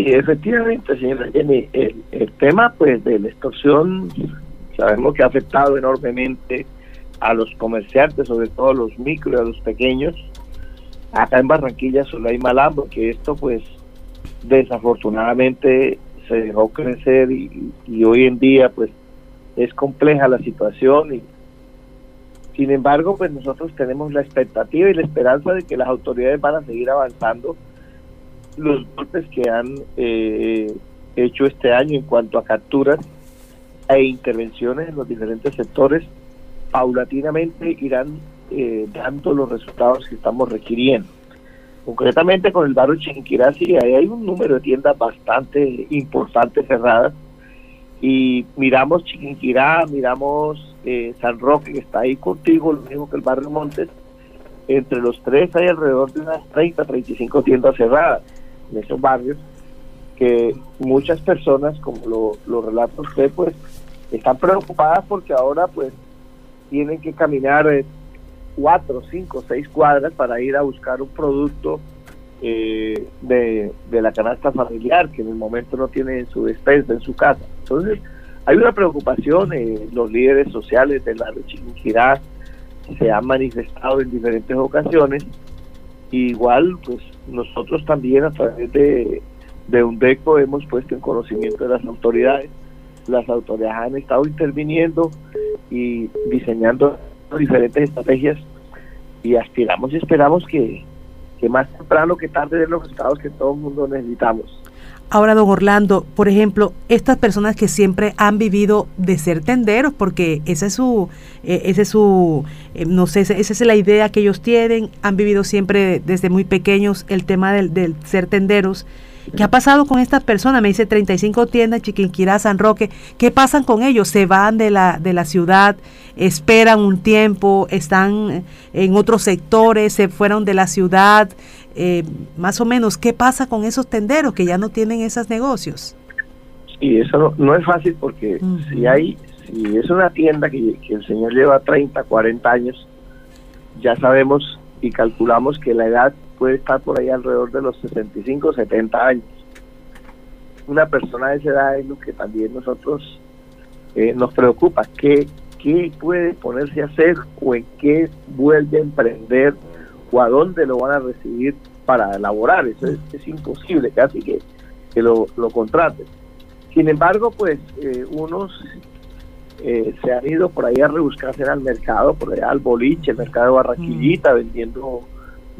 Sí, efectivamente, señora Jenny, el, tema pues de la extorsión sabemos que ha afectado enormemente a los comerciantes, sobre todo a los micro y a los pequeños. Acá en Barranquilla solo hay malambo, que esto pues desafortunadamente se dejó crecer y, y hoy en día pues es compleja la situación y sin embargo pues nosotros tenemos la expectativa y la esperanza de que las autoridades van a seguir avanzando los golpes que han eh, hecho este año en cuanto a capturas e intervenciones en los diferentes sectores paulatinamente irán eh, dando los resultados que estamos requiriendo. Concretamente con el barrio Chinquirá sí ahí hay un número de tiendas bastante importante cerradas y miramos Chiquinquirá, miramos eh, San Roque que está ahí contigo, lo mismo que el barrio Montes, entre los tres hay alrededor de unas 30, 35 tiendas cerradas en esos barrios que muchas personas, como lo, lo relata usted, pues están preocupadas porque ahora pues tienen que caminar eh, cuatro, cinco, seis cuadras para ir a buscar un producto eh, de, de, la canasta familiar que en el momento no tiene en su despensa en su casa. Entonces, hay una preocupación, eh, los líderes sociales de la Chiquinquirá se han manifestado en diferentes ocasiones, igual pues nosotros también a través de, de UNDECO hemos puesto en conocimiento de las autoridades, las autoridades han estado interviniendo y diseñando diferentes estrategias y aspiramos y esperamos que, que más temprano que tarde den los resultados que todo el mundo necesitamos. Ahora, don Orlando, por ejemplo, estas personas que siempre han vivido de ser tenderos, porque esa es su, eh, ese es su, eh, no sé, esa es la idea que ellos tienen, han vivido siempre desde muy pequeños el tema del, del ser tenderos. ¿Qué ha pasado con estas personas? Me dice 35 tiendas, Chiquinquirá, San Roque. ¿Qué pasan con ellos? ¿Se van de la, de la ciudad? ¿Esperan un tiempo? ¿Están en otros sectores? ¿Se fueron de la ciudad? Eh, más o menos, ¿qué pasa con esos tenderos que ya no tienen esos negocios? Y eso no, no es fácil porque uh -huh. si hay, si es una tienda que, que el señor lleva 30, 40 años, ya sabemos y calculamos que la edad puede estar por ahí alrededor de los 65, 70 años. Una persona de esa edad es lo que también nosotros eh, nos preocupa, ¿qué, qué puede ponerse a hacer o en qué vuelve a emprender o a dónde lo van a recibir para elaborar. Eso es, es imposible casi que, que lo, lo contraten. Sin embargo, pues eh, unos eh, se han ido por ahí a rebuscarse al mercado, por allá al boliche, el mercado de Barranquillita, mm. vendiendo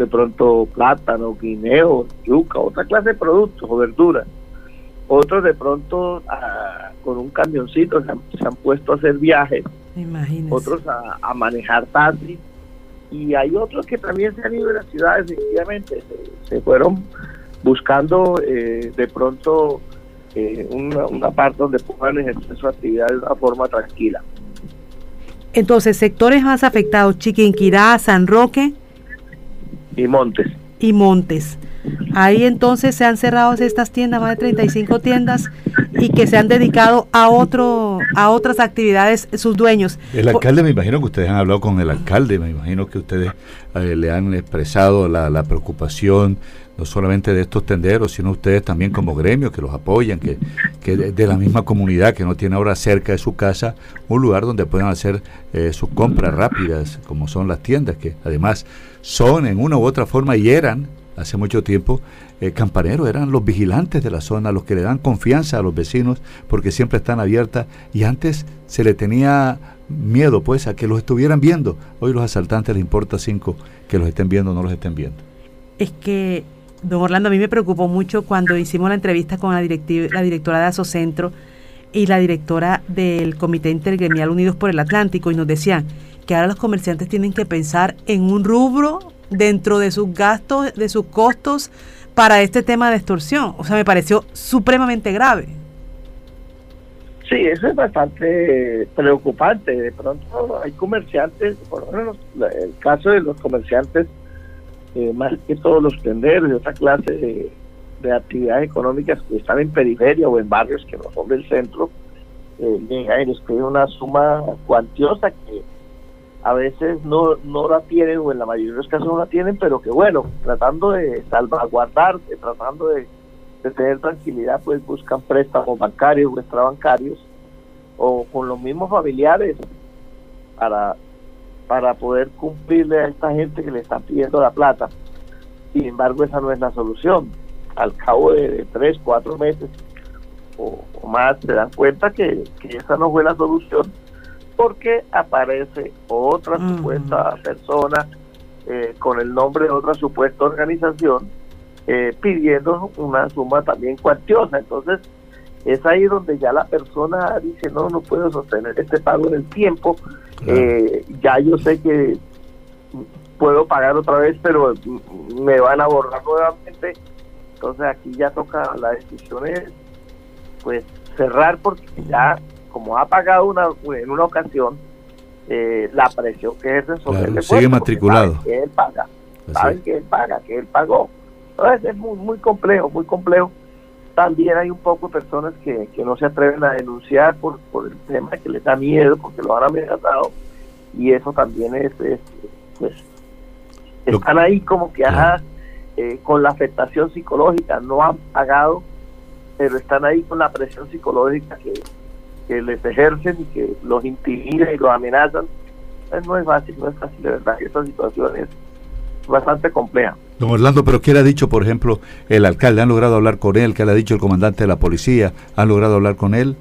de pronto plátano, guineo, yuca, otra clase de productos o verduras. Otros de pronto a, con un camioncito se han, se han, puesto a hacer viajes, Imagínese. otros a, a manejar taxis y hay otros que también se han ido de la ciudad, efectivamente, se, se fueron buscando eh, de pronto eh, una, una, parte donde puedan ejercer su actividad de una forma tranquila. Entonces, sectores más afectados, Chiquinquirá, San Roque y Montes. Y Montes. Ahí entonces se han cerrado estas tiendas, más de 35 tiendas, y que se han dedicado a otro a otras actividades sus dueños. El alcalde, me imagino que ustedes han hablado con el alcalde, me imagino que ustedes eh, le han expresado la, la, preocupación no solamente de estos tenderos, sino ustedes también como gremio que los apoyan, que, que de, de, la misma comunidad que no tiene ahora cerca de su casa un lugar donde puedan hacer eh, sus compras rápidas, como son las tiendas, que además son en una u otra forma y eran hace mucho tiempo, eh, campaneros eran los vigilantes de la zona, los que le dan confianza a los vecinos porque siempre están abiertas y antes se le tenía miedo pues a que los estuvieran viendo. Hoy los asaltantes les importa cinco que los estén viendo o no los estén viendo. Es que, don Orlando, a mí me preocupó mucho cuando hicimos la entrevista con la, la directora de Asocentro y la directora del Comité Intergremial Unidos por el Atlántico y nos decían que ahora los comerciantes tienen que pensar en un rubro dentro de sus gastos, de sus costos para este tema de extorsión. O sea, me pareció supremamente grave. Sí, eso es bastante preocupante. De pronto hay comerciantes, por lo menos el caso de los comerciantes, eh, más que todos los tenderos de otra clase de, de, actividades económicas que están en periferia o en barrios que no son del centro, eh, y les piden una suma cuantiosa que a veces no, no la tienen o en la mayoría de los casos no la tienen, pero que bueno, tratando de salvaguardar, tratando de, tener tranquilidad, pues buscan préstamos bancarios o extrabancarios o con los mismos familiares para, para poder cumplirle a esta gente que le están pidiendo la plata. Sin embargo, esa no es la solución. Al cabo de, tres, cuatro meses o, más se dan cuenta que, esa no fue la solución porque aparece otra supuesta persona eh, con el nombre de otra supuesta organización eh, pidiendo una suma también cuantiosa. Entonces, es ahí donde ya la persona dice, no, no puedo sostener este pago en el tiempo, eh, ya yo sé que puedo pagar otra vez, pero me van a borrar nuevamente. Entonces aquí ya toca la decisión es, pues, cerrar porque ya, como ha pagado una en una ocasión, eh, la presión que ejercen sobre él. Sigue matriculado. que él paga, saben que él paga, que él pagó. Entonces es muy, muy complejo, muy complejo. También hay un poco de personas que, que no se atreven a denunciar por, por el tema que les da miedo, porque lo han amenazado. Y eso también es, pues, están ahí como que, ajá, eh, con la afectación psicológica, no han pagado, pero están ahí con la presión psicológica que, que les ejercen y que los intimidan y los amenazan. Pues, no es fácil, no es fácil de verdad. Esta situación es bastante compleja. Don Orlando, pero ¿qué le ha dicho, por ejemplo, el alcalde? ¿Han logrado hablar con él? ¿Qué le ha dicho el comandante de la policía? ¿Han logrado hablar con él?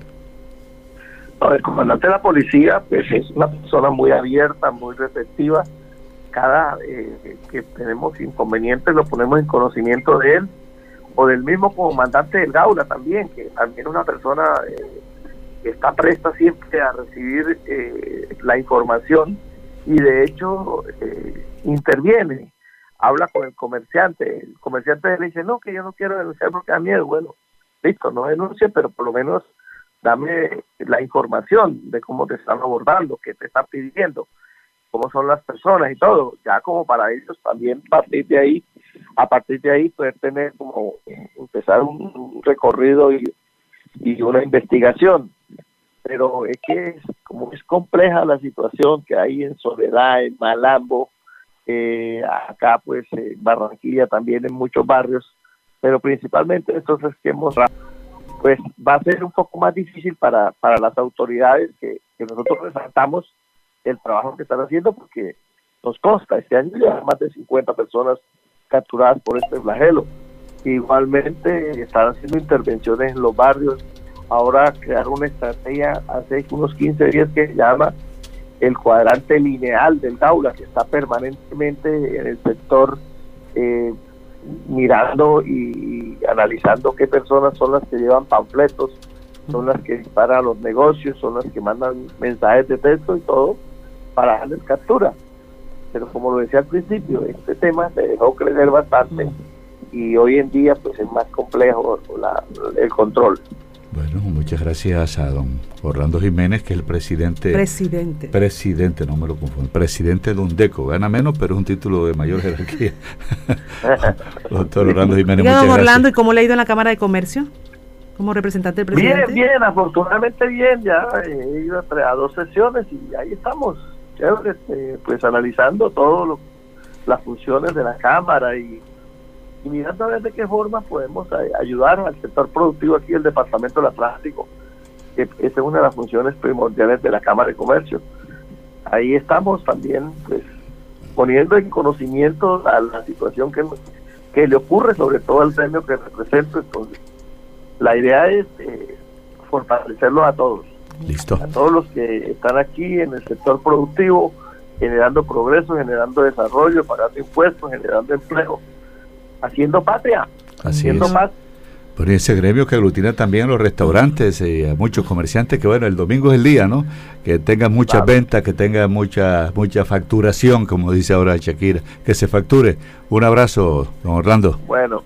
el comandante de la policía pues es una persona muy abierta, muy receptiva. Cada eh, que tenemos inconvenientes lo ponemos en conocimiento de él o del mismo comandante del Gaula también, que también es una persona eh, está presta siempre a recibir eh, la información y de hecho interviene habla con el comerciante, el comerciante le dice, no, que yo no quiero denunciar porque da miedo, bueno, listo, no denuncie, pero por lo menos dame la información de cómo te están abordando, qué te están pidiendo, cómo son las personas y todo, ya como para ellos también partir de ahí, a partir de ahí poder tener como empezar un, recorrido y, y una investigación. Pero es que como es compleja la situación que hay en Soledad, en Malambo, eh, acá pues en Barranquilla también en muchos barrios, pero principalmente estos esquemas pues va a ser un poco más difícil para, para las autoridades que, nosotros resaltamos el trabajo que están haciendo porque nos consta, este año ya más de 50 personas capturadas por este flagelo. Igualmente están haciendo intervenciones en los barrios, ahora crearon una estrategia hace unos 15 días que se llama el cuadrante lineal del Gaula, que está permanentemente en el sector eh, mirando y analizando qué personas son las que llevan panfletos, son las que disparan los negocios, son las que mandan mensajes de texto y todo para darles captura. Pero como lo decía al principio, este tema se dejó crecer bastante y hoy en día pues es más complejo el control. Bueno, muchas gracias a don Orlando Jiménez, que es el presidente. Presidente. Presidente, no me lo confundo. Presidente de UNDECO. Gana menos, pero es un título de mayor jerarquía. Doctor Orlando Jiménez, muchas don Orlando, ¿y cómo le ha ido en la Cámara de Comercio? Como representante del presidente. Bien, bien, afortunadamente bien. Ya he ido a, dos sesiones y ahí estamos. Este, pues analizando todo las funciones de la Cámara y y mirando a ver de qué forma podemos ayudar al sector productivo aquí del Departamento del Atlántico, que esa es una de las funciones primordiales de la Cámara de Comercio. Ahí estamos también pues poniendo en conocimiento a la situación que, que le ocurre, sobre todo al gremio que represento. Entonces, la idea es eh, fortalecerlo a todos. Listo. A todos los que están aquí en el sector productivo, generando progreso, generando desarrollo, pagando impuestos, generando empleo haciendo patria, haciendo paz. Por ese gremio que aglutina también a los restaurantes y a muchos comerciantes que bueno, el domingo es el día, ¿no? Que tengan muchas ventas, que tengan mucha mucha facturación, como dice ahora Shakira, que se facture. Un abrazo, don Orlando. Bueno,